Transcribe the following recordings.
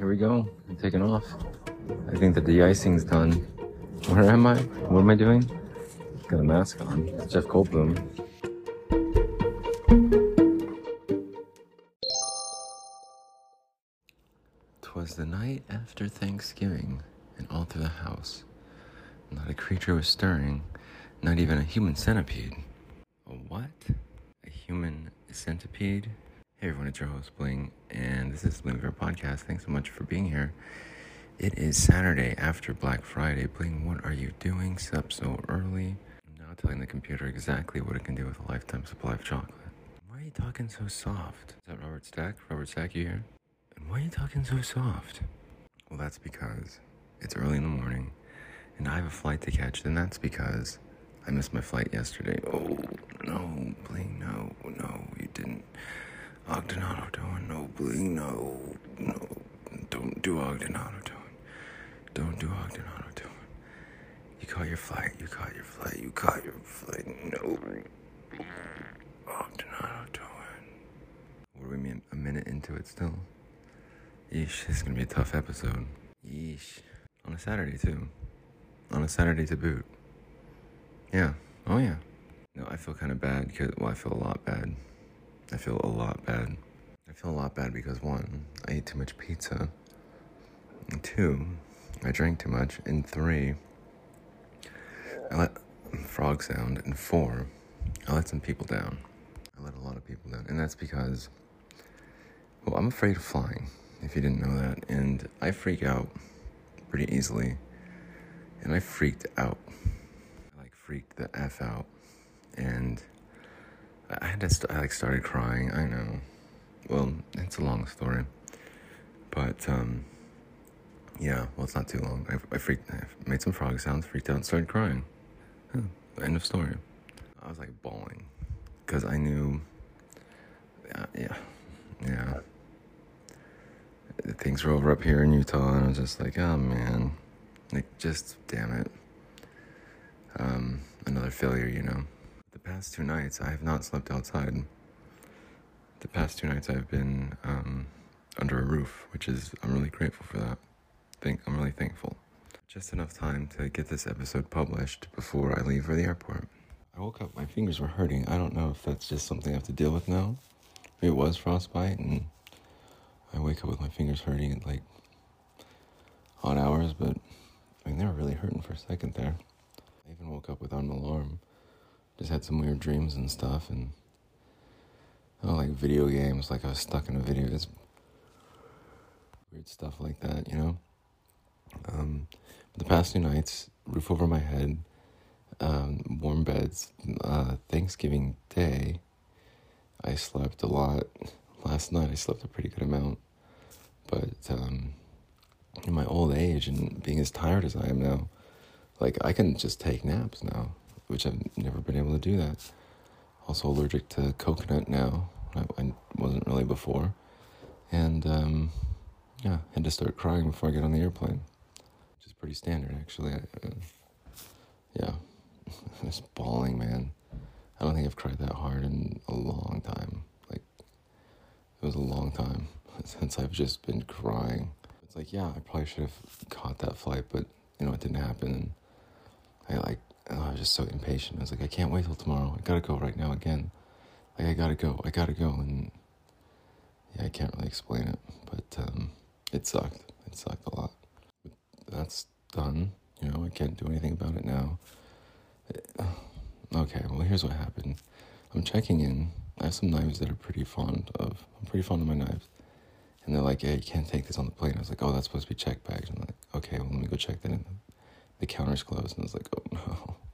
here we go. I'm taking off. I think the de-icing's done. Where am I? What am I doing? Got a mask on. It's Jeff Goldblum. Twas the night after Thanksgiving, and all through the house, not a creature was stirring, not even a human centipede. A what? A human centipede? Hey everyone, it's your host Bling, and this is Bling Bear Podcast. Thanks so much for being here. It is Saturday after Black Friday. Bling, what are you doing? Up so early. I'm now telling the computer exactly what it can do with a lifetime supply of chocolate. Why are you talking so soft? Is that Robert Stack? Robert Stack, you here? And why are you talking so soft? Well, that's because it's early in the morning and I have a flight to catch, and that's because I missed my flight yesterday. Oh, no, Bling, no, no, you didn't. Ogden Auto Tone, no, Bling, no, no, don't do Ogden Auto Tone. Don't do Ogden Auto Tone. You caught your flight, you caught your flight, you caught your flight, no. Ogden Auto Tone. What do we mean? A minute into it still? Yeesh, this is gonna be a tough episode. Yeesh. On a Saturday, too. On a Saturday to boot. Yeah. Oh, yeah. No, I feel kind of bad because, well, I feel a lot bad. I feel a lot bad. I feel a lot bad because, one, I ate too much pizza. And two, I drank too much. And three, I let frog sound. And four, I let some people down. I let a lot of people down. And that's because, well, I'm afraid of flying if you didn't know that. And I freak out pretty easily. And I freaked out. I like freaked the F out. And I had to, st- I like started crying. I know. Well, it's a long story. But, um, yeah, well, it's not too long. I, I freaked, I made some frog sounds, freaked out, and started crying. Huh, end of story. I was like bawling because I knew, yeah, yeah, yeah things were over up here in Utah, and I was just like, oh man, like just damn it. Um, another failure, you know. The past two nights, I have not slept outside. The past two nights, I've been um, under a roof, which is I'm really grateful for that. Think I'm really thankful. Just enough time to get this episode published before I leave for the airport. I woke up, my fingers were hurting. I don't know if that's just something I have to deal with now. It was frostbite, and I wake up with my fingers hurting at like odd hours, but I mean, they were really hurting for a second there. I even woke up without an alarm. Just had some weird dreams and stuff, and like video games, like I was stuck in a video. It's weird stuff like that, you know. Um, the past two nights, roof over my head, um, warm beds. Uh, Thanksgiving Day, I slept a lot last night I slept a pretty good amount. But um, in my old age and being as tired as I am now, like I can just take naps now, which I've never been able to do that. Also allergic to coconut now. I, I wasn't really before, and um, yeah, had to start crying before I get on the airplane, which is pretty standard actually. I, uh, yeah, just bawling, man. I don't think I've cried that hard in a long time. Like it was a long time since I've just been crying. It's like, yeah, I probably should have caught that flight, but you know, it didn't happen. I like, oh, I was just so impatient. I was like, I can't wait till tomorrow. I gotta go right now again. Like, I gotta go. I gotta go. And yeah, I can't really explain it, but um, it sucked. It sucked a lot. But that's done. You know, I can't do anything about it now. Okay, well, here's what happened. I'm checking in I have some knives that are pretty fond of. I'm pretty fond of my knives. And they're like, yeah, you can't take this on the plane. I was like, oh, that's supposed to be checked bags. I'm like, okay, well, let me go check that in. The counter's closed. And I was like, oh, no.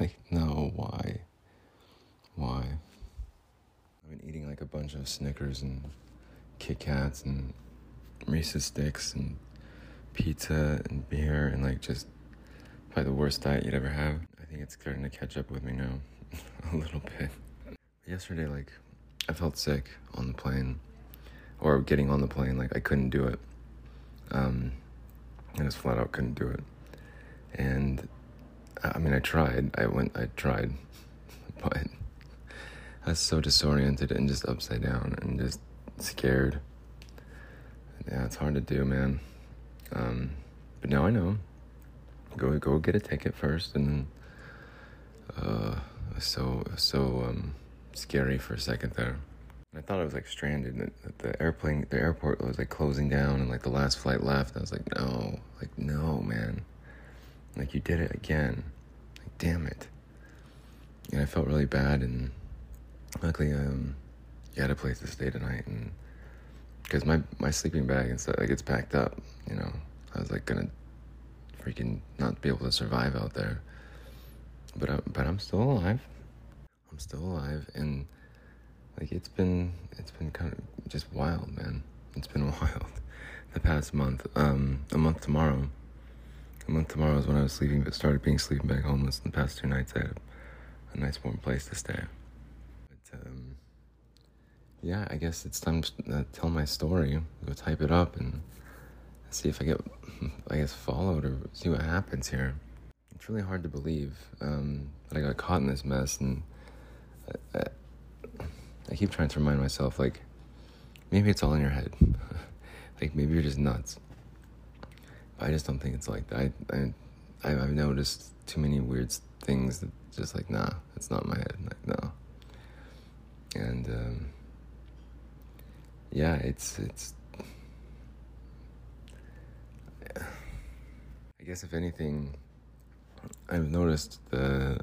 Like, no, why? Why? I've been eating like a bunch of Snickers and Kit Kats and Reese's sticks and pizza and beer and like just probably the worst diet you'd ever have. I think it's starting to catch up with me now a little bit yesterday, like, I felt sick on the plane, or getting on the plane. Like, I couldn't do it. Um, I just flat out couldn't do it. And I mean, I tried. I went. I tried, but I was so disoriented and just upside down and just scared. Yeah, it's hard to do, man. Um, but now I know. Go go get a ticket first, and. Uh, so so um, scary for a second there. I thought I was like stranded. The airplane, the airport was like closing down, and like the last flight left. I was like, no, like no, man. Like you did it again. Like damn it. And I felt really bad, and luckily, um, you had a place to stay tonight, and because my my sleeping bag and stuff like it's packed up, you know, I was like gonna freaking not be able to survive out there. But I, but I'm still alive. I'm still alive, and like it's been it's been kind of just wild, man. It's been wild. The past month, um, a month tomorrow. A month tomorrow is when I was sleeping, but started being sleeping bag homeless. In the past two nights, I had a, a nice warm place to stay. But um, yeah, I guess it's time to uh, tell my story. Go type it up and see if I get, I guess, followed or see what happens here. It's really hard to believe um, that I got caught in this mess, and I, I, I keep trying to remind myself, like, maybe it's all in your head. like, maybe you're just nuts. I just don't think it's like that. I, I, I've noticed too many weird things that just like, nah, it's not my head. Like, no. And, um, yeah, it's, it's, I guess if anything, I've noticed the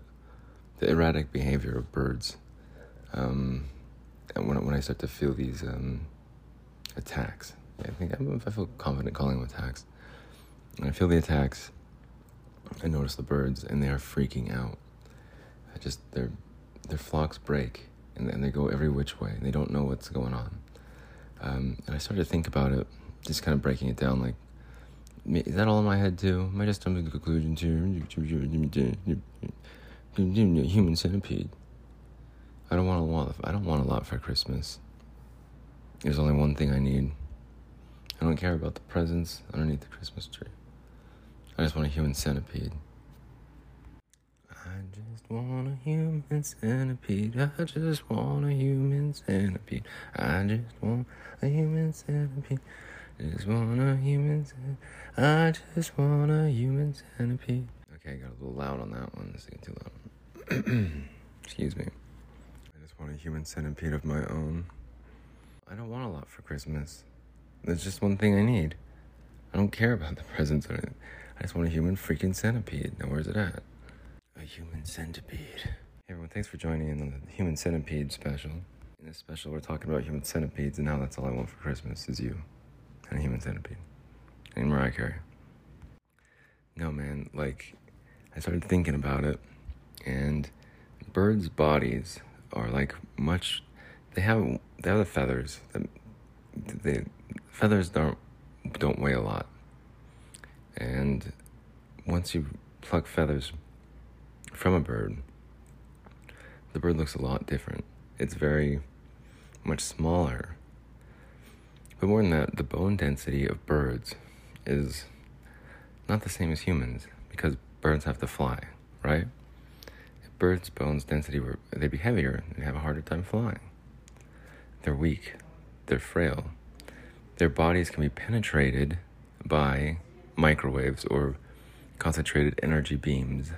the erratic behavior of birds. Um, and when when I start to feel these um, attacks, I think I, I feel confident calling them attacks. I feel the attacks, I notice the birds, and they are freaking out. I just their their flocks break, and, and they go every which way, and they don't know what's going on. Um, and I started to think about it, just kind of breaking it down, like is that all in my head too? Am I just jumping to conclusions here? Human centipede. I don't want a lot. I don't want a lot for Christmas. There's only one thing I need. I don't care about the presents underneath the Christmas tree. I just want a human centipede. I just want a human centipede. I just want a human centipede. I just want a human centipede. Just want a human centipede. I just want a human centipede. Okay, I got a little loud on that one. This too loud. Excuse me. I just want a human centipede of my own. I don't want a lot for Christmas. There's just one thing I need. I don't care about the presents or anything. I just want a human freaking centipede. Now, where's it at? A human centipede. Hey everyone, thanks for joining in the human centipede special. In this special, we're talking about human centipedes and how that's all I want for Christmas is you and a human centipede. And Mariah Carey. No, man, like, I started thinking about it, and birds' bodies are like much. They have they have the feathers. The, the feathers don't don't weigh a lot, and once you pluck feathers from a bird, the bird looks a lot different. It's very much smaller but more than that, the bone density of birds is not the same as humans because birds have to fly, right? If birds' bones density were they'd be heavier, they'd have a harder time flying. They're weak, they're frail. Their bodies can be penetrated by microwaves or concentrated energy beams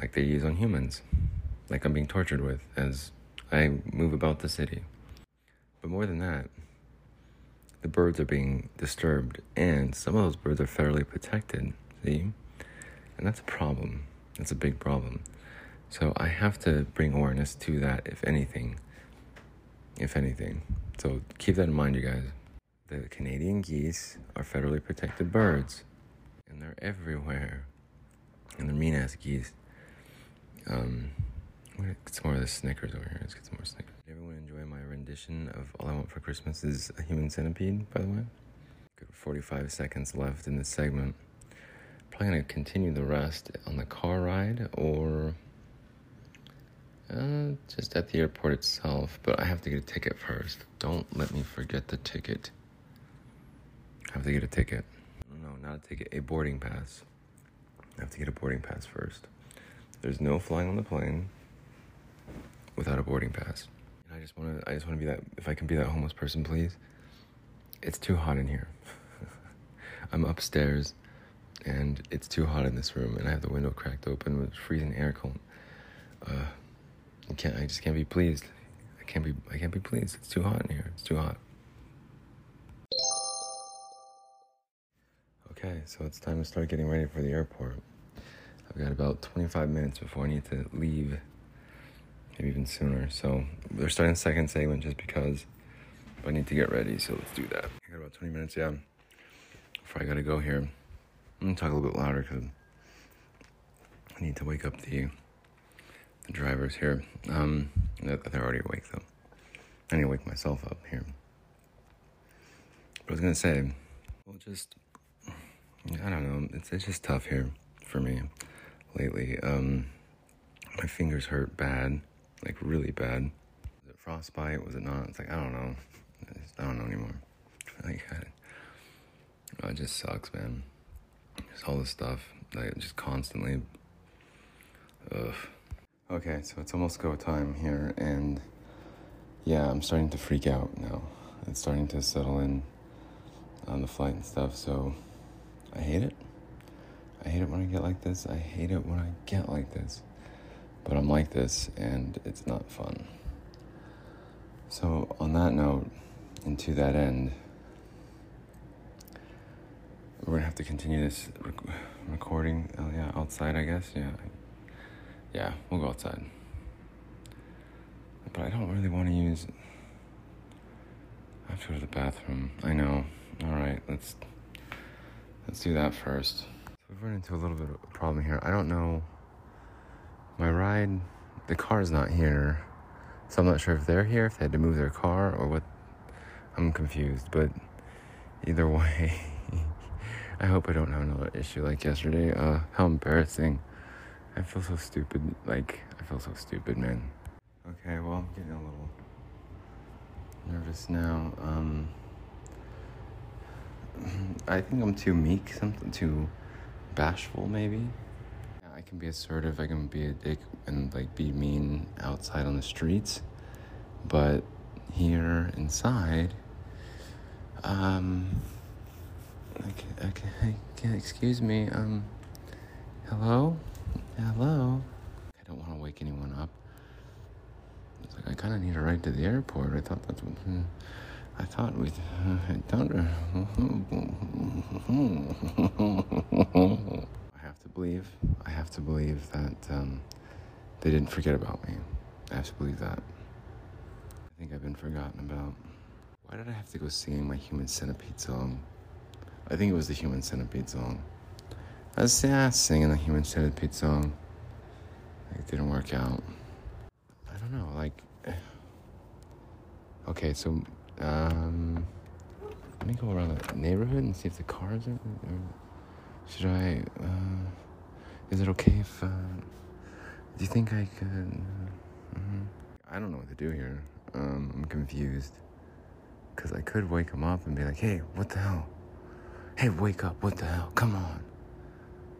like they use on humans, like I'm being tortured with as I move about the city. But more than that, the birds are being disturbed, and some of those birds are federally protected. See? And that's a problem. That's a big problem. So I have to bring awareness to that, if anything. If anything. So keep that in mind, you guys. The Canadian geese are federally protected birds, and they're everywhere. And they're mean ass geese. Um, get some more of the Snickers over here. Let's get some more Snickers. Did everyone enjoy my rendition of All I Want for Christmas is a Human Centipede, by the way? Good 45 seconds left in this segment. Probably gonna continue the rest on the car ride or uh, just at the airport itself, but I have to get a ticket first. Don't let me forget the ticket. I have to get a ticket. No, not a ticket, a boarding pass. I have to get a boarding pass first. There's no flying on the plane without a boarding pass. And I just want to, I just want to be that. If I can be that homeless person, please. it's too hot in here. I'm upstairs and it's too hot in this room and I have the window cracked open with freezing air cold. Uh, I can't I just can't be pleased. I can't be I can't be pleased. It's too hot in here. It's too hot. Okay, so it's time to start getting ready for the airport. I've got about 25 minutes before I need to leave, maybe even sooner. So they're starting the second segment just because I need to get ready. So let's do that. I got about 20 minutes, yeah, before I gotta go here. I'm gonna talk a little bit louder because I need to wake up the the drivers here. Um, they're already awake though. I need to wake myself up here. But I was gonna say, well, just I don't know. It's it's just tough here for me lately. Um, my fingers hurt bad, like really bad. Was it frostbite? Was it not? It's like I don't know. I don't know anymore. Like I, it just sucks, man. Just all this stuff, like just constantly. Ugh. Okay, so it's almost go time here, and yeah, I'm starting to freak out now. It's starting to settle in on the flight and stuff. So I hate it. I hate it when I get like this. I hate it when I get like this. But I'm like this, and it's not fun. So, on that note, and to that end, we're gonna have to continue this rec- recording. Oh, yeah, outside, I guess. Yeah. Yeah, we'll go outside. But I don't really want to use. I have to go to the bathroom. I know. All right, let's let's do that first. So we've run into a little bit of a problem here. I don't know. My ride, the car is not here, so I'm not sure if they're here, if they had to move their car, or what. I'm confused, but either way, I hope I don't have another issue like yesterday. Uh, how embarrassing. I feel so stupid. Like, I feel so stupid, man. Okay, well, I'm getting a little nervous now. Um, I think I'm too meek, something too bashful, maybe. I can be assertive, I can be a dick and like be mean outside on the streets, but here inside, um, okay, okay, okay excuse me, um, hello, hello. I don't want to wake anyone up. It's like I kind of need a ride to the airport. I thought that's what. Hmm, I thought we had done. I have to believe. I have to believe that um, they didn't forget about me. I have to believe that. I think I've been forgotten about. Why did I have to go singing my Human Centipede song? I think it was the Human Centipede song. I was yeah, singing the Human Centipede song. It didn't work out. I don't know, like. Okay, so um, let me go around the neighborhood and see if the cars are. Or should I? Uh, is it okay if? Uh, do you think I could? Uh, I don't know what to do here. Um, I'm confused. Cause I could wake him up and be like, "Hey, what the hell? Hey, wake up! What the hell? Come on!"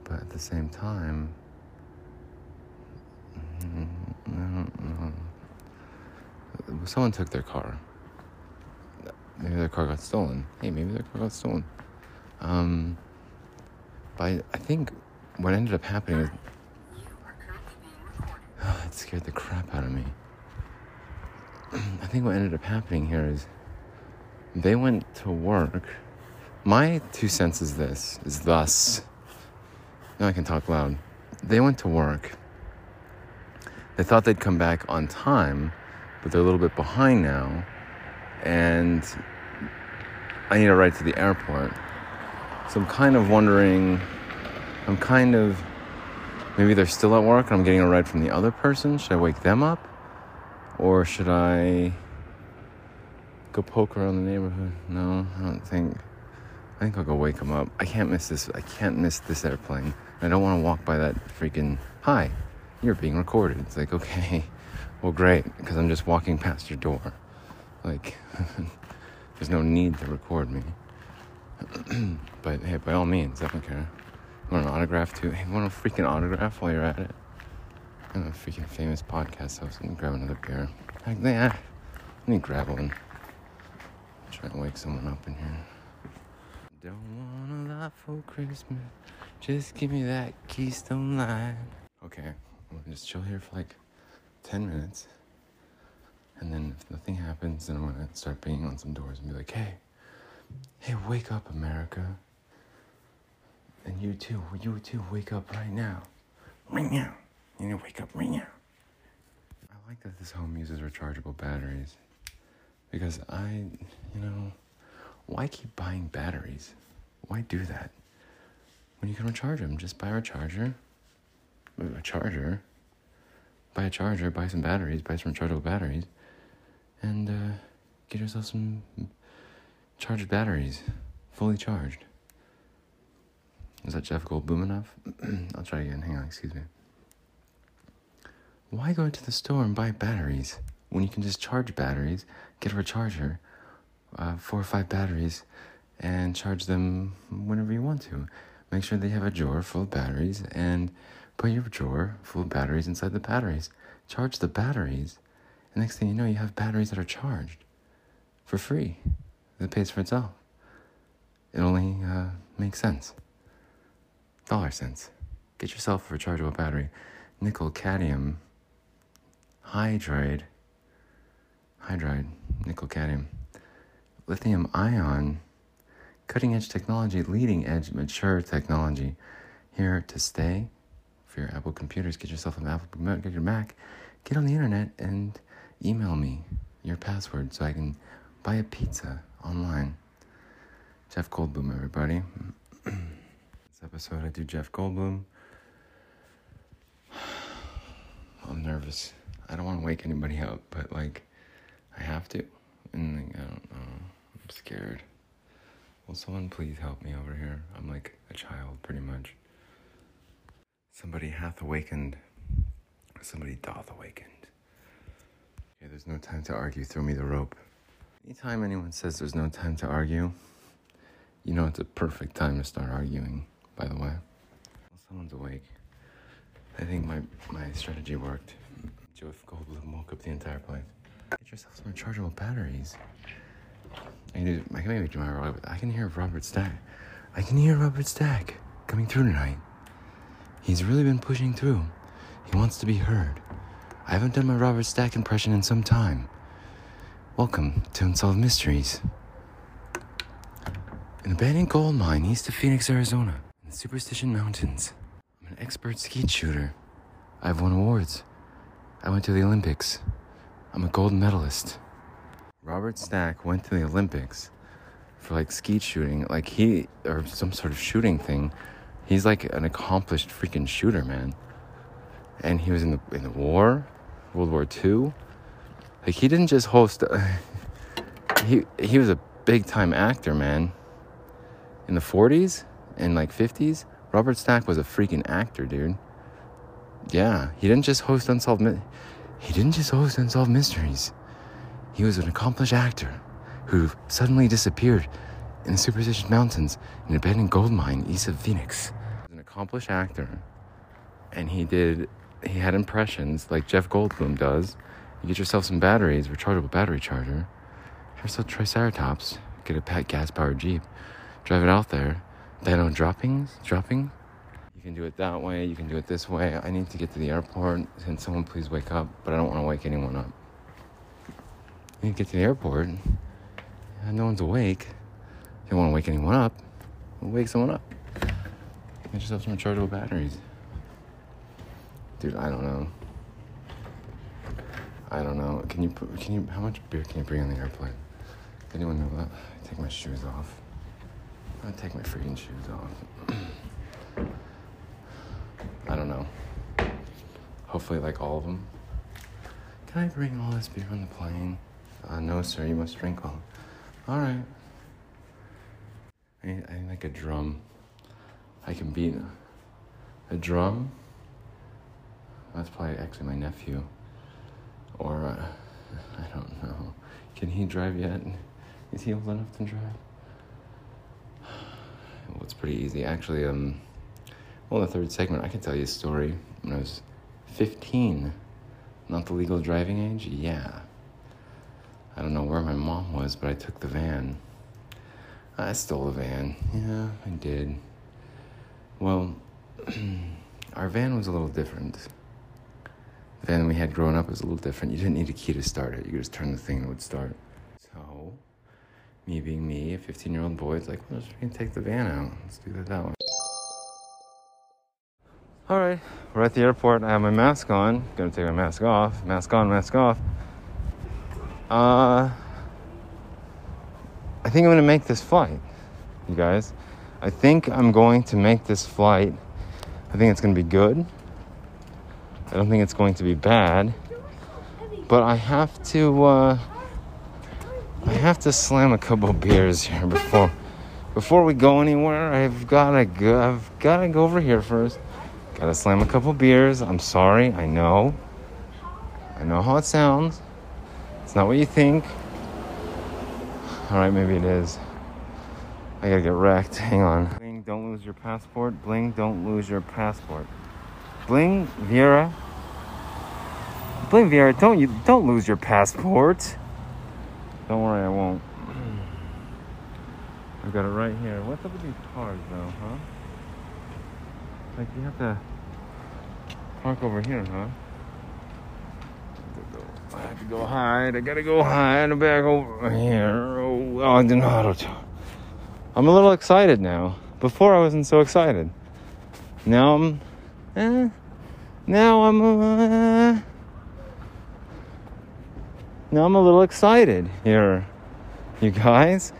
But at the same time, I don't know. Someone took their car. Maybe their car got stolen. Hey, maybe their car got stolen. Um, but I, I think what ended up happening is. it scared the crap out of me. I think what ended up happening here is they went to work. My two cents is this, is thus. Now I can talk loud. They went to work. They thought they'd come back on time, but they're a little bit behind now. And I need a ride to the airport. So I'm kind of wondering, I'm kind of, maybe they're still at work and I'm getting a ride from the other person. Should I wake them up? Or should I go poke around the neighborhood? No, I don't think. I think I'll go wake them up. I can't miss this. I can't miss this airplane. I don't want to walk by that freaking. Hi, you're being recorded. It's like, okay, well, great, because I'm just walking past your door. Like, there's no need to record me. but hey, by all means, I don't care. You want an autograph too? Hey, want a freaking autograph while you're at it? I'm a freaking famous podcast host. Let me grab another beer. Like, yeah, let me grab one. Trying to wake someone up in here. Don't want a lot for Christmas. Just give me that Keystone Light. Okay, I'm gonna just chill here for like 10 minutes. And then if nothing happens, then I'm gonna start banging on some doors and be like, hey, hey, wake up, America. And you too, you too, wake up right now. Right now. You need to wake up right now. I like that this home uses rechargeable batteries. Because I, you know, why keep buying batteries? Why do that? When you can recharge them, just buy a charger. A charger. Buy a charger, buy some batteries, buy some rechargeable batteries, and uh, get yourself some charged batteries, fully charged. Is that Jeff Goldblum enough? I'll try again. Hang on, excuse me. Why go to the store and buy batteries when you can just charge batteries, get a recharger, uh, four or five batteries, and charge them whenever you want to? Make sure they have a drawer full of batteries and put your drawer full of batteries inside the batteries. Charge the batteries. And next thing you know, you have batteries that are charged for free. It pays for itself. It only uh, makes sense. Dollar cents. Get yourself a rechargeable battery. Nickel cadmium hydride. Hydride. Nickel cadmium. Lithium ion. Cutting edge technology, leading edge, mature technology. Here to stay for your Apple computers. Get yourself an Apple, get your Mac. Get on the internet and email me your password so I can buy a pizza online. Jeff Goldblum, everybody. this episode, I do Jeff Goldblum. I'm nervous. I don't want to wake anybody up, but like, I have to. And like, I don't know. I'm scared. Will someone please help me over here? I'm like a child, pretty much. Somebody hath awakened. Somebody doth awakened. Okay, there's no time to argue. Throw me the rope. Anytime anyone says there's no time to argue, you know it's a perfect time to start arguing, by the way. Well, someone's awake. I think my, my strategy worked. Jeff Goldblum woke up the entire place. Get yourself some rechargeable batteries. I can, do, I can maybe do my. I can hear Robert Stack. I can hear Robert Stack coming through tonight. He's really been pushing through. He wants to be heard. I haven't done my Robert Stack impression in some time. Welcome to Unsolved Mysteries. An abandoned gold mine east of Phoenix, Arizona, in the Superstition Mountains. I'm an expert skeet shooter. I've won awards. I went to the Olympics. I'm a gold medalist. Robert Stack went to the Olympics for like skeet shooting, like he, or some sort of shooting thing He's like an accomplished freaking shooter, man. And he was in the in the war, World War II. Like he didn't just host. Uh, he he was a big time actor, man. In the 40s and like 50s, Robert Stack was a freaking actor, dude. Yeah, he didn't just host unsolved. He didn't just host unsolved mysteries. He was an accomplished actor who suddenly disappeared in the Superstition Mountains, in an abandoned gold mine east of Phoenix. He's an accomplished actor, and he did. He had impressions like Jeff Goldblum does. You get yourself some batteries, rechargeable battery charger. Have yourself Triceratops. Get a gas-powered Jeep. Drive it out there. Then on droppings, dropping. You can do it that way. You can do it this way. I need to get to the airport. Can someone please wake up? But I don't want to wake anyone up. You get to the airport. No one's awake. Don't want to wake anyone up, wake someone up. Get yourself some rechargeable batteries. Dude, I don't know. I don't know. Can you put, can you, how much beer can you bring on the airplane? Anyone know that? I take my shoes off. i take my freaking shoes off. I don't know. Hopefully, like all of them. Can I bring all this beer on the plane? Uh, no, sir, you must drink all. All right. I I need like a drum. I can beat a, a drum. That's probably actually my nephew. Or, uh, I don't know. Can he drive yet? Is he old enough to drive? Well, it's pretty easy. Actually, um, well, the third segment, I can tell you a story. When I was 15, not the legal driving age, yeah. I don't know where my mom was, but I took the van. I stole the van. Yeah, I did. Well, our van was a little different. Van we had growing up was a little different. You didn't need a key to start it. You could just turn the thing and it would start. So, me being me, a 15 year old boy, it's like, well, freaking take the van out. Let's do that that way. All right, we're at the airport. I have my mask on. Gonna take my mask off. Mask on, mask off. Uh, I think I'm gonna make this flight, you guys. I think I'm going to make this flight. I think it's gonna be good. I don't think it's going to be bad. But I have to, uh, I have to slam a couple beers here before, before we go anywhere. I've gotta go. I've gotta go over here first. Gotta slam a couple beers. I'm sorry. I know. I know how it sounds. It's not what you think. All right, maybe it is. I gotta get wrecked. Hang on. Bling, don't lose your passport. Bling, don't lose your passport. Bling, Viera. Viera, don't you don't lose your passport. Don't worry, I won't. I've got it right here. What's up with these cars, though, huh? Like you have to park over here, huh? I have to go hide. I gotta go hide and back over here. Oh, oh I didn't know how to. I'm a little excited now. Before I wasn't so excited. Now I'm. Eh, now I'm. Uh, now I'm a little excited here, you guys.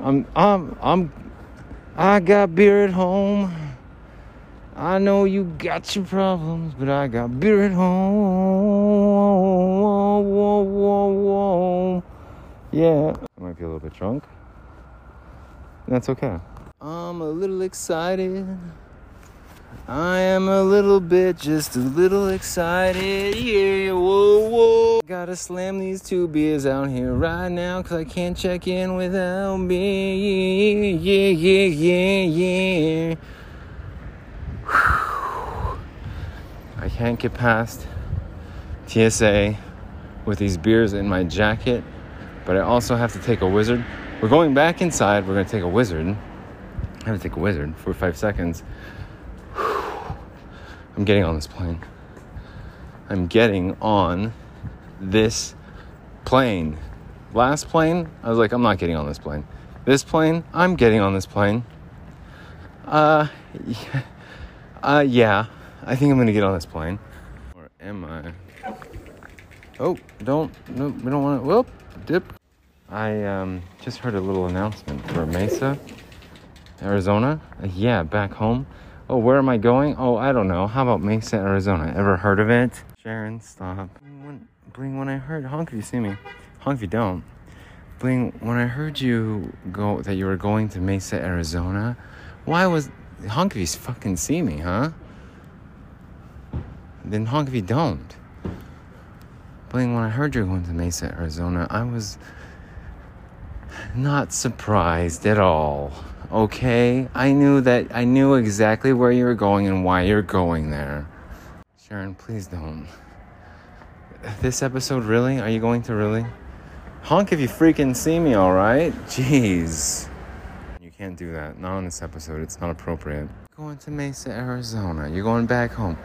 I'm. I'm. I'm. I got beer at home. I know you got your problems, but I got beer at home. Whoa, whoa, whoa, whoa. Yeah, I might be a little bit drunk. That's okay. I'm a little excited. I am a little bit, just a little excited. Yeah, whoa, whoa. Gotta slam these two beers out here right now, cause I can't check in without me. Yeah, yeah, yeah, yeah. I can't get past TSA with these beers in my jacket, but I also have to take a wizard. We're going back inside. We're to take a wizard. I have to take a wizard for five seconds. I'm getting on this plane. I'm getting on this plane. Last plane, I was like, I'm not getting on this plane. This plane, I'm getting on this plane. Uh, yeah. Uh, yeah, I think I'm gonna get on this plane. Or am I? Oh, don't, no, we don't want to, whoop, dip. I um, just heard a little announcement for Mesa, Arizona. Uh, yeah, back home. Oh, where am I going? Oh, I don't know. How about Mesa, Arizona? Ever heard of it? Sharon, stop. Bling, when I heard, honk if you see me. Honk if you don't. Bling, when I heard you go, that you were going to Mesa, Arizona, why was, honk if you fucking see me, huh? Then honk if you don't. Bling, when I heard you were going to Mesa, Arizona, I was not surprised at all. Okay? I knew that, I knew exactly where you were going and why you're going there. Sharon, please don't. This episode, really? Are you going to really? Honk if you freaking see me, alright? Jeez. You can't do that. Not on this episode. It's not appropriate. Going to Mesa, Arizona. You're going back home.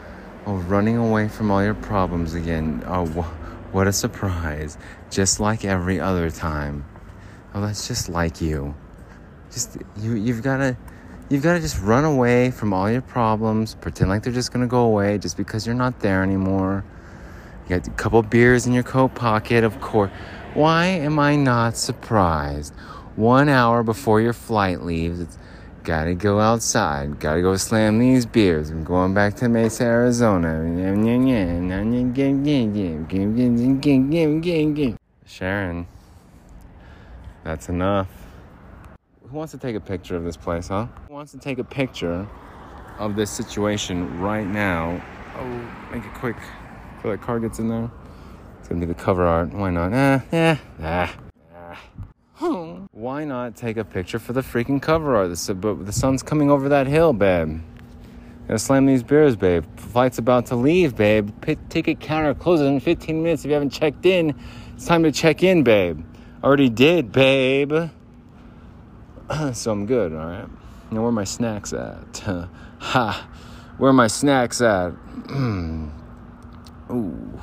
Oh, running away from all your problems again. Oh, wh- what a surprise. Just like every other time. Oh, that's just like you. Just you you've gotta you've gotta just run away from all your problems, pretend like they're just gonna go away just because you're not there anymore. You got a couple beers in your coat pocket, of course. Why am I not surprised? One hour before your flight leaves, it's gotta go outside, gotta go slam these beers. I'm going back to Mesa, Arizona. Sharon, that's enough. Who wants to take a picture of this place, huh? Who wants to take a picture of this situation right now? Oh, make it quick before that car gets in there. It's gonna be the cover art. Why not? Ah, yeah, ah. ah. Why not take a picture for the freaking cover art? The, the sun's coming over that hill, babe. Gotta slam these beers, babe. Flight's about to leave, babe. Ticket counter closes in 15 minutes. If you haven't checked in, it's time to check in, babe. Already did, babe. so I'm good, all right? Now, where are my snacks at? ha! Where are my snacks at? Ooh,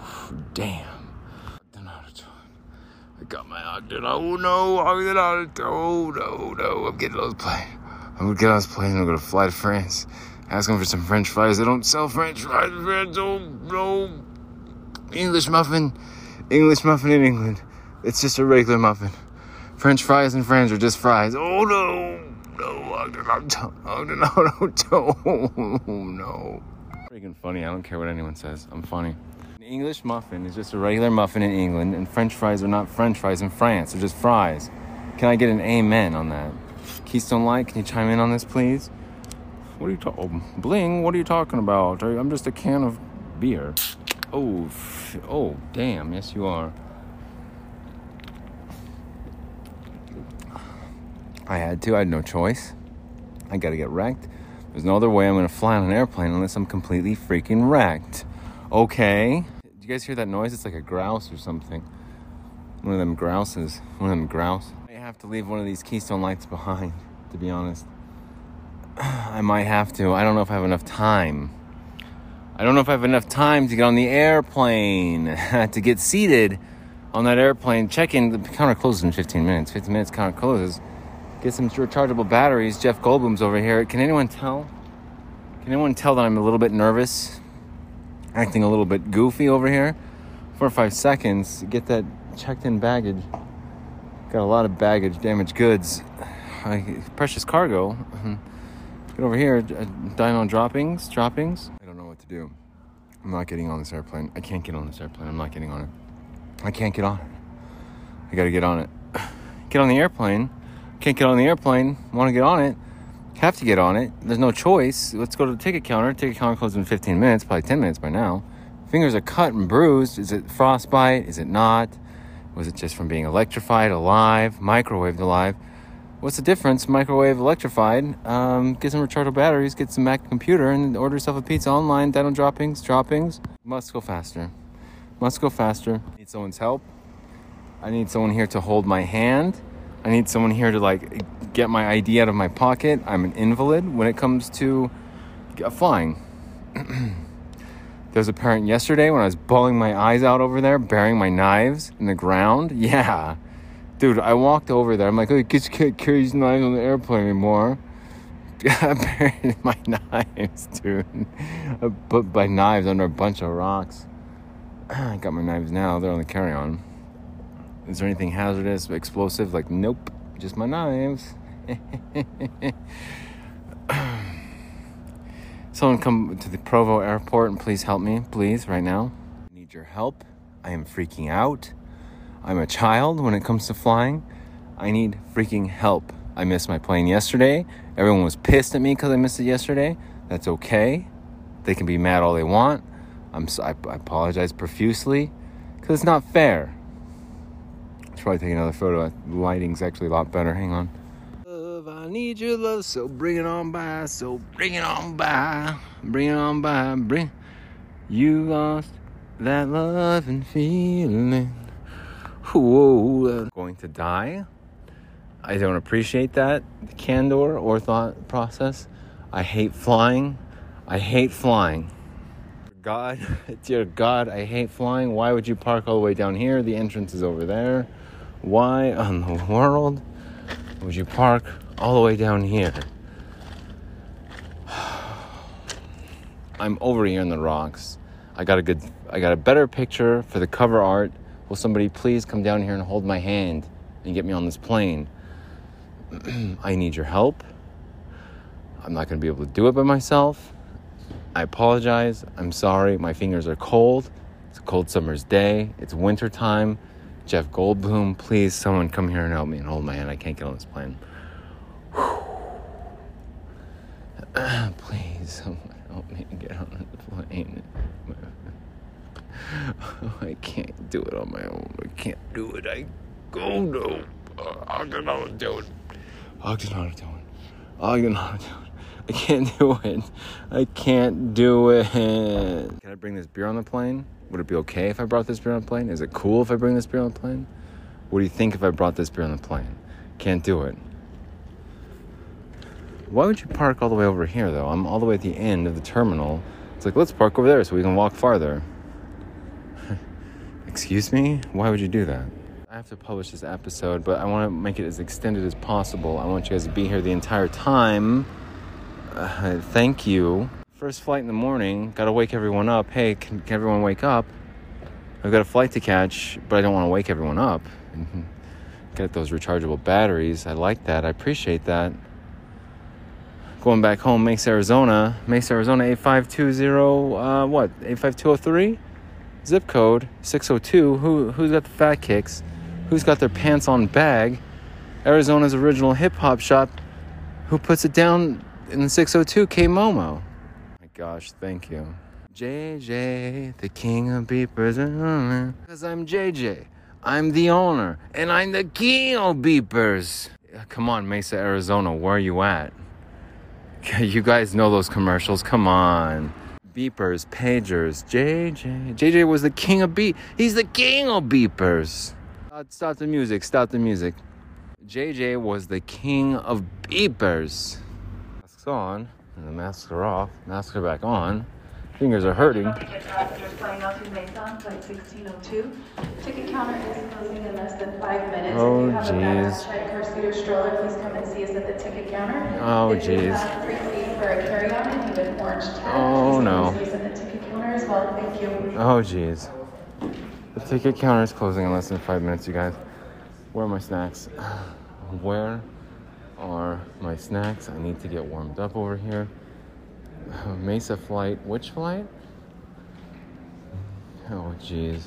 damn. I got my Ogden. Oh no, Ogden Auto. Oh no, no. I'm getting on this plane. I'm gonna get on this plane. I'm gonna fly to France. Ask them for some French fries. They don't sell French fries in France. Oh no. English muffin. English muffin in England. It's just a regular muffin. French fries and France are just fries. Oh no. No, no, Ogden Auto. Oh no. Freaking funny. I don't care what anyone says. I'm funny. An English muffin is just a regular muffin in England, and French fries are not French fries in France. They're just fries. Can I get an amen on that? Keystone Light, can you chime in on this, please? What are you talking? Oh, Bling, what are you talking about? I'm just a can of beer. Oh, oh, damn. Yes, you are. I had to. I had no choice. I gotta get wrecked. There's no other way I'm gonna fly on an airplane unless I'm completely freaking wrecked. Okay. Did you guys hear that noise? It's like a grouse or something. One of them grouses. One of them grouse. I have to leave one of these Keystone Lights behind, to be honest. I might have to. I don't know if I have enough time. I don't know if I have enough time to get on the airplane, to get seated on that airplane. Check in. The counter closes in 15 minutes. 15 minutes, counter closes. Get some rechargeable batteries. Jeff Goldblum's over here. Can anyone tell? Can anyone tell that I'm a little bit nervous? Acting a little bit goofy over here? Four or five seconds. Get that checked in baggage. Got a lot of baggage, damaged goods. Precious cargo. Get over here. Uh, Dino droppings. Droppings. I don't know what to do. I'm not getting on this airplane. I can't get on this airplane. I'm not getting on it. I can't get on it. I gotta get on it. Get on the airplane. Can't get on the airplane. Want to get on it. Have to get on it. There's no choice. Let's go to the ticket counter. Ticket counter closes in 15 minutes, probably 10 minutes by now. Fingers are cut and bruised. Is it frostbite? Is it not? Was it just from being electrified, alive, microwaved alive? What's the difference? Microwave, electrified. Um, get some rechargeable batteries, get some Mac computer, and order yourself a pizza online. Dental droppings, droppings. Must go faster. Must go faster. Need someone's help. I need someone here to hold my hand. I need someone here to like get my ID out of my pocket. I'm an invalid when it comes to flying. there was a parent yesterday when I was bawling my eyes out over there, burying my knives in the ground. Yeah. Dude, I walked over there. I'm like, oh, you can't carry these knives on the airplane anymore. I buried my knives, dude. I put my knives under a bunch of rocks. I got my knives now. They're on the carry on. Is there anything hazardous, explosive? Like, nope, just my knives. Someone come to the Provo airport and please help me, please, right now. I need your help. I am freaking out. I'm a child when it comes to flying. I need freaking help. I missed my plane yesterday. Everyone was pissed at me because I missed it yesterday. That's okay. They can be mad all they want. I'm so, I, I apologize profusely because it's not fair. Probably take another photo. Uh, lighting's actually a lot better. Hang on. Love, I need your love, so bring it on by. So bring it on by. Bring it on by. Bring. You lost that love and feeling. Whoa. Going to die. I don't appreciate that candor or thought process. I hate flying. I hate flying. God, dear God, I hate flying. Why would you park all the way down here? The entrance is over there. Why on the world would you park all the way down here? I'm over here in the rocks. I got a good I got a better picture for the cover art. Will somebody please come down here and hold my hand and get me on this plane? I need your help. I'm not going to be able to do it by myself. I apologize. I'm sorry. My fingers are cold. It's a cold summer's day. It's winter time. Jeff Goldblum, please, someone come here and help me and hold my hand. I can't get on this plane. please, someone help me get on the plane. I can't do it on my own. I can't do it. I go no. Ogden Auto. Ogden Auto. Ogden Auto. I do it. i can't do it. I can't do it. Can I bring this beer on the plane? Would it be okay if I brought this beer on the plane? Is it cool if I bring this beer on the plane? What do you think if I brought this beer on the plane? Can't do it. Why would you park all the way over here though? I'm all the way at the end of the terminal. It's like, let's park over there so we can walk farther. Excuse me? Why would you do that? I have to publish this episode, but I want to make it as extended as possible. I want you guys to be here the entire time. Uh, thank you. First flight in the morning, gotta wake everyone up. Hey, can, can everyone wake up? I've got a flight to catch, but I don't want to wake everyone up. Get those rechargeable batteries. I like that. I appreciate that. Going back home, Mesa, Arizona. Mesa, Arizona 8520, uh, what? 85203? Zip code 602. Who, who's got the fat kicks? Who's got their pants on bag? Arizona's original hip hop shop. Who puts it down in the 602 K Momo? Gosh, thank you. JJ, the king of beepers. Because I'm JJ. I'm the owner. And I'm the king of beepers. Come on, Mesa, Arizona. Where are you at? You guys know those commercials. Come on. Beepers, pagers, JJ. JJ was the king of beep. He's the king of beepers. Stop the music, stop the music. JJ was the king of beepers. Masks on, and the masks are off, masks are back on. Fingers are hurting. Ticket flying out to Mason, flight 1602. Ticket counter is closing in less than five minutes. Oh, if you have a bag, jeez. check, purse, or stroller, please come and see us at the ticket counter. Oh, jeez. have free seat for a carry-on and you have an orange tag, Oh, no. come and see us at the ticket counter as well. Thank you. Oh, jeez. The ticket counter is closing in less than five minutes, you guys. Where are my snacks? Where are my snacks? I need to get warmed up over here. Mesa flight. Which flight? Oh, jeez.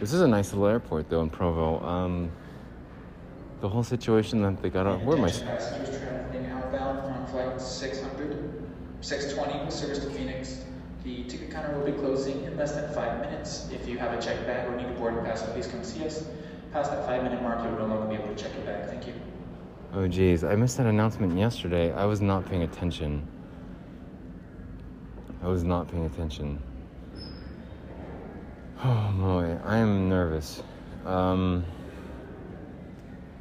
This is a nice little airport, though, in Provo. Um, the whole situation that they got on. Where am I? Passengers traveling outbound on flight 600, 620 with service to Phoenix. The ticket counter will be closing in less than five minutes. If you have a check bag or need a boarding pass, please come see us. Past that five minute mark, you'll no longer be able to check your bag. Thank you. Oh, geez. I missed that announcement yesterday. I was not paying attention. I was not paying attention. Oh, boy. I am nervous. Um,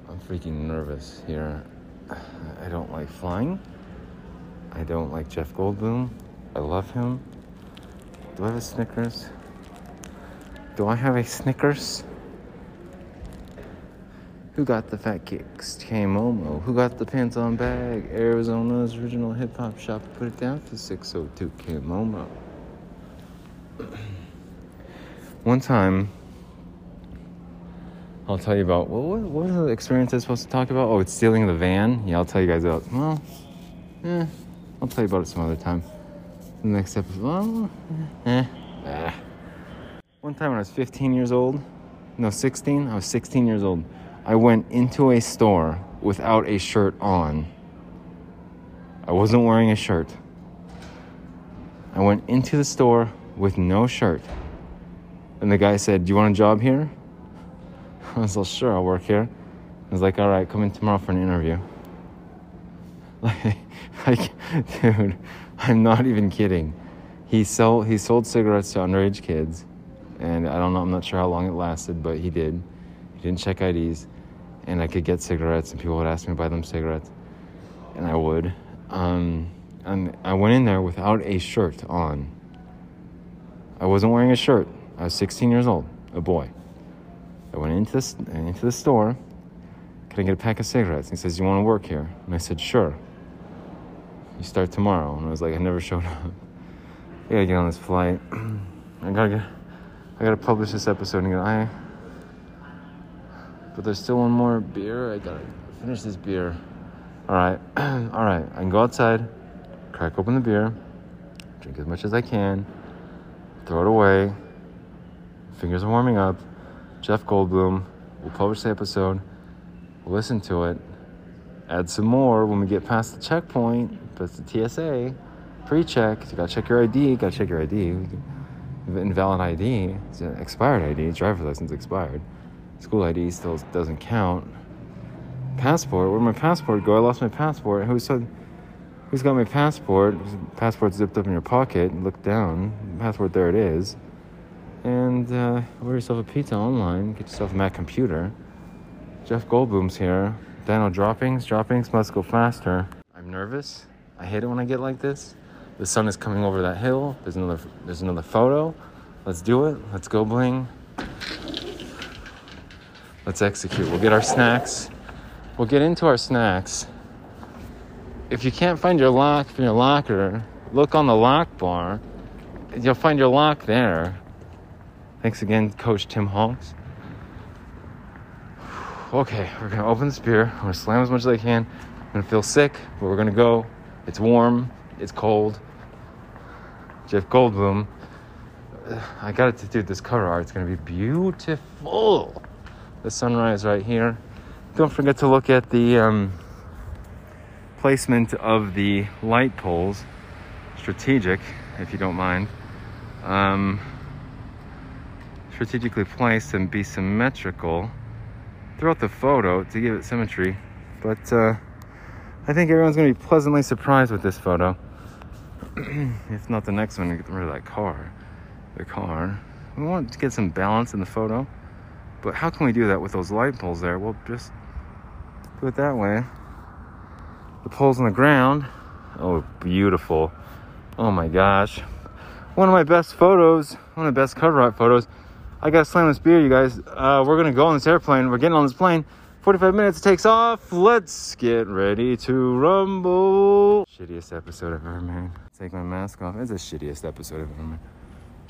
I'm freaking nervous here. I don't like flying. I don't like Jeff Goldblum. I love him. Do I have a Snickers? Do I have a Snickers? Who got the fat kicks? K Momo. Who got the pants on bag? Arizona's original hip hop shop. Put it down for 602 K Momo. One time, I'll tell you about what, what, what the experience I was supposed to talk about? Oh, it's stealing the van. Yeah, I'll tell you guys about. Well, eh, I'll tell you about it some other time. The next episode. Well, eh, ah. One time when I was 15 years old, no, 16. I was 16 years old. I went into a store without a shirt on. I wasn't wearing a shirt. I went into the store with no shirt. And the guy said, Do you want a job here? I was like, Sure, I'll work here. I was like, All right, come in tomorrow for an interview. Like, like dude, I'm not even kidding. He, sell, he sold cigarettes to underage kids. And I don't know, I'm not sure how long it lasted, but he did. He didn't check IDs. And I could get cigarettes, and people would ask me to buy them cigarettes. And I would. Um, and I went in there without a shirt on. I wasn't wearing a shirt. I was 16 years old, a boy. I went into this into the store. Can I get a pack of cigarettes? He says, "You want to work here?" And I said, "Sure." You start tomorrow, and I was like, "I never showed up. I gotta get on this flight. I gotta get. I gotta publish this episode and go. I. But there's still one more beer. I gotta finish this beer. All right, all right. I can go outside, crack open the beer, drink as much as I can, throw it away. Fingers are warming up. Jeff Goldblum. We'll publish the episode. We'll listen to it. Add some more when we get past the checkpoint. It's the TSA. Pre-check. You gotta check your ID. You Gotta check your ID. Invalid ID. It's an expired ID. Driver's license expired. School ID still doesn't count. Passport. Where'd my passport go? I lost my passport. Who said? Who's got my passport? Passport zipped up in your pocket. Look down. Passport, there it is. And uh, order yourself a pizza online. Get yourself a Mac computer. Jeff Goldblum's here. Dino droppings. Droppings must go faster. I'm nervous. I hate it when I get like this. The sun is coming over that hill. There's another. There's another photo. Let's do it. Let's go bling. Let's execute. We'll get our snacks. We'll get into our snacks. If you can't find your lock from your locker, look on the lock bar. You'll find your lock there. Thanks again, Coach Tim Honks. Okay, we're gonna open this beer. I'm gonna slam as much as I can. I'm gonna feel sick, but we're gonna go. It's warm. It's cold. Jeff Goldblum. I got to do this cover art. It's gonna be beautiful. The sunrise right here. Don't forget to look at the um, placement of the light poles. Strategic, if you don't mind. Um, strategically placed and be symmetrical throughout the photo to give it symmetry. But uh, I think everyone's gonna be pleasantly surprised with this photo. if not the next one, to get rid of that car. The car. We want to get some balance in the photo. But how can we do that with those light poles there? Well, just do it that way. The poles on the ground. Oh, beautiful. Oh my gosh. One of my best photos, one of the best cover art photos. I got to slam this beer, you guys. Uh, we're to go on this airplane. We're getting on this plane. 45 minutes takes off. Let's get ready to rumble. Shittiest episode I've ever made. Take my mask off. It's the shittiest episode ever made.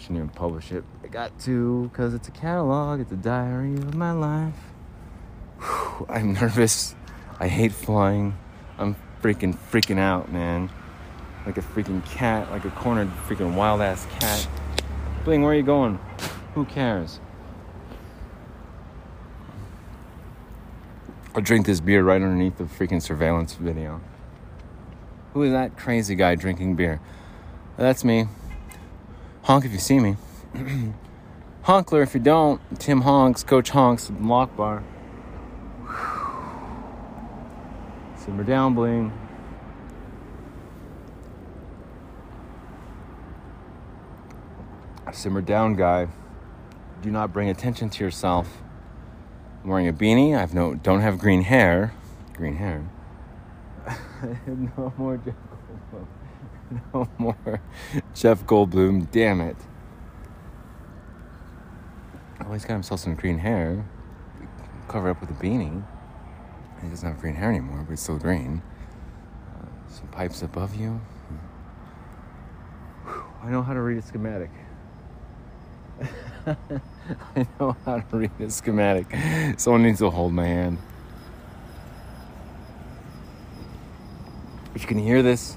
Shouldn't even publish it. I got to because it's a catalog. It's a diary of my life. Whew, I'm nervous. I hate flying. I'm freaking freaking out, man. Like a freaking cat, like a cornered freaking wild ass cat. Bling, where are you going? Who cares? I'll drink this beer right underneath the freaking surveillance video. Who is that crazy guy drinking beer? That's me. Honk if you see me. Honkler if you don't. Tim Honks, Coach Honks, Lock Bar. Simmer down, bling. Simmer down, guy. Do not bring attention to yourself. I'm wearing a beanie. I've no don't have green hair. Green hair. no more. No more Jeff Goldblum. Damn it. Oh, he's got himself some green hair. Cover up with a beanie. He doesn't have green hair anymore, but it's still green. Uh, some pipes above you. Whew, I know how to read a schematic. I know how to read a schematic. Someone needs to hold my hand. If you can hear this,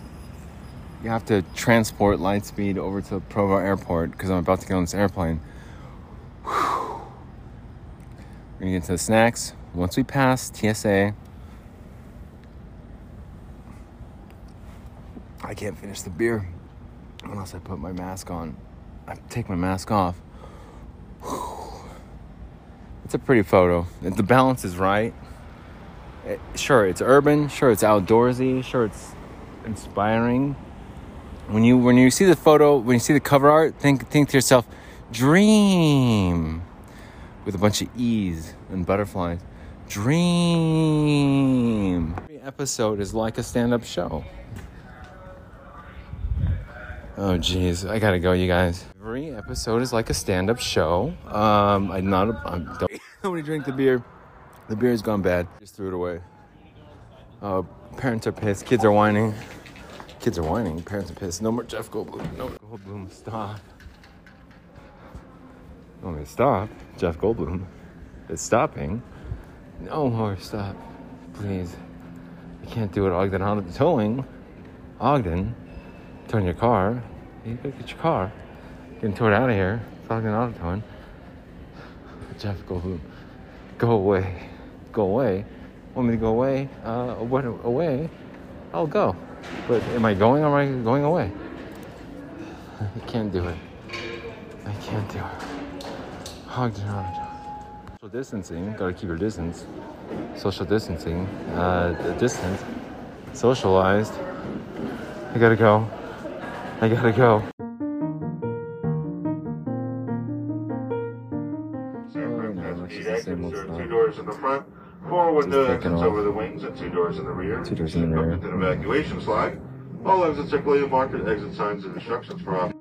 you have to transport Lightspeed over to Provo Airport because I'm about to get on this airplane. Whew. We're gonna get to the snacks. Once we pass TSA, I can't finish the beer unless I put my mask on. I take my mask off. It's a pretty photo. The balance is right. It, sure, it's urban. Sure, it's outdoorsy. Sure, it's inspiring. When you when you see the photo, when you see the cover art, think think to yourself, dream, with a bunch of E's and butterflies. Dream. Every episode is like a stand-up show. Oh jeez, I gotta go, you guys. Every episode is like a stand-up show. Um, I'm not. A, I'm, don't nobody drink the beer. The beer's gone bad. Just threw it away. Uh, parents are pissed. Kids are whining. Kids are whining. Parents are pissed. No more Jeff Goldblum. No Goldblum. Stop. You want me to stop? Jeff Goldblum. It's stopping. No more. Stop. Please. You can't do it, Ogden. Ogden towing. Ogden. Towing your car. You gotta get your car. Getting towed out of here. It's Ogden Auto Towing. Jeff Goldblum. Go away. Go away. Want me to go away? Uh, what away? I'll go. But am I going or am I going away? I can't do it. I can't do it. Ogden Auto Towing. Social distancing. Gotta keep your distance. Social distancing. Uh, the distance. Socialized. I gotta go. I gotta go. Aircraft no, it's just the same old stuff. two doors in the front, four window taking exits over the wings, and two doors in the rear. Two doors in the rear. Equipment and evacuation slide. All exits are clearly marked with exit signs and instructions for op-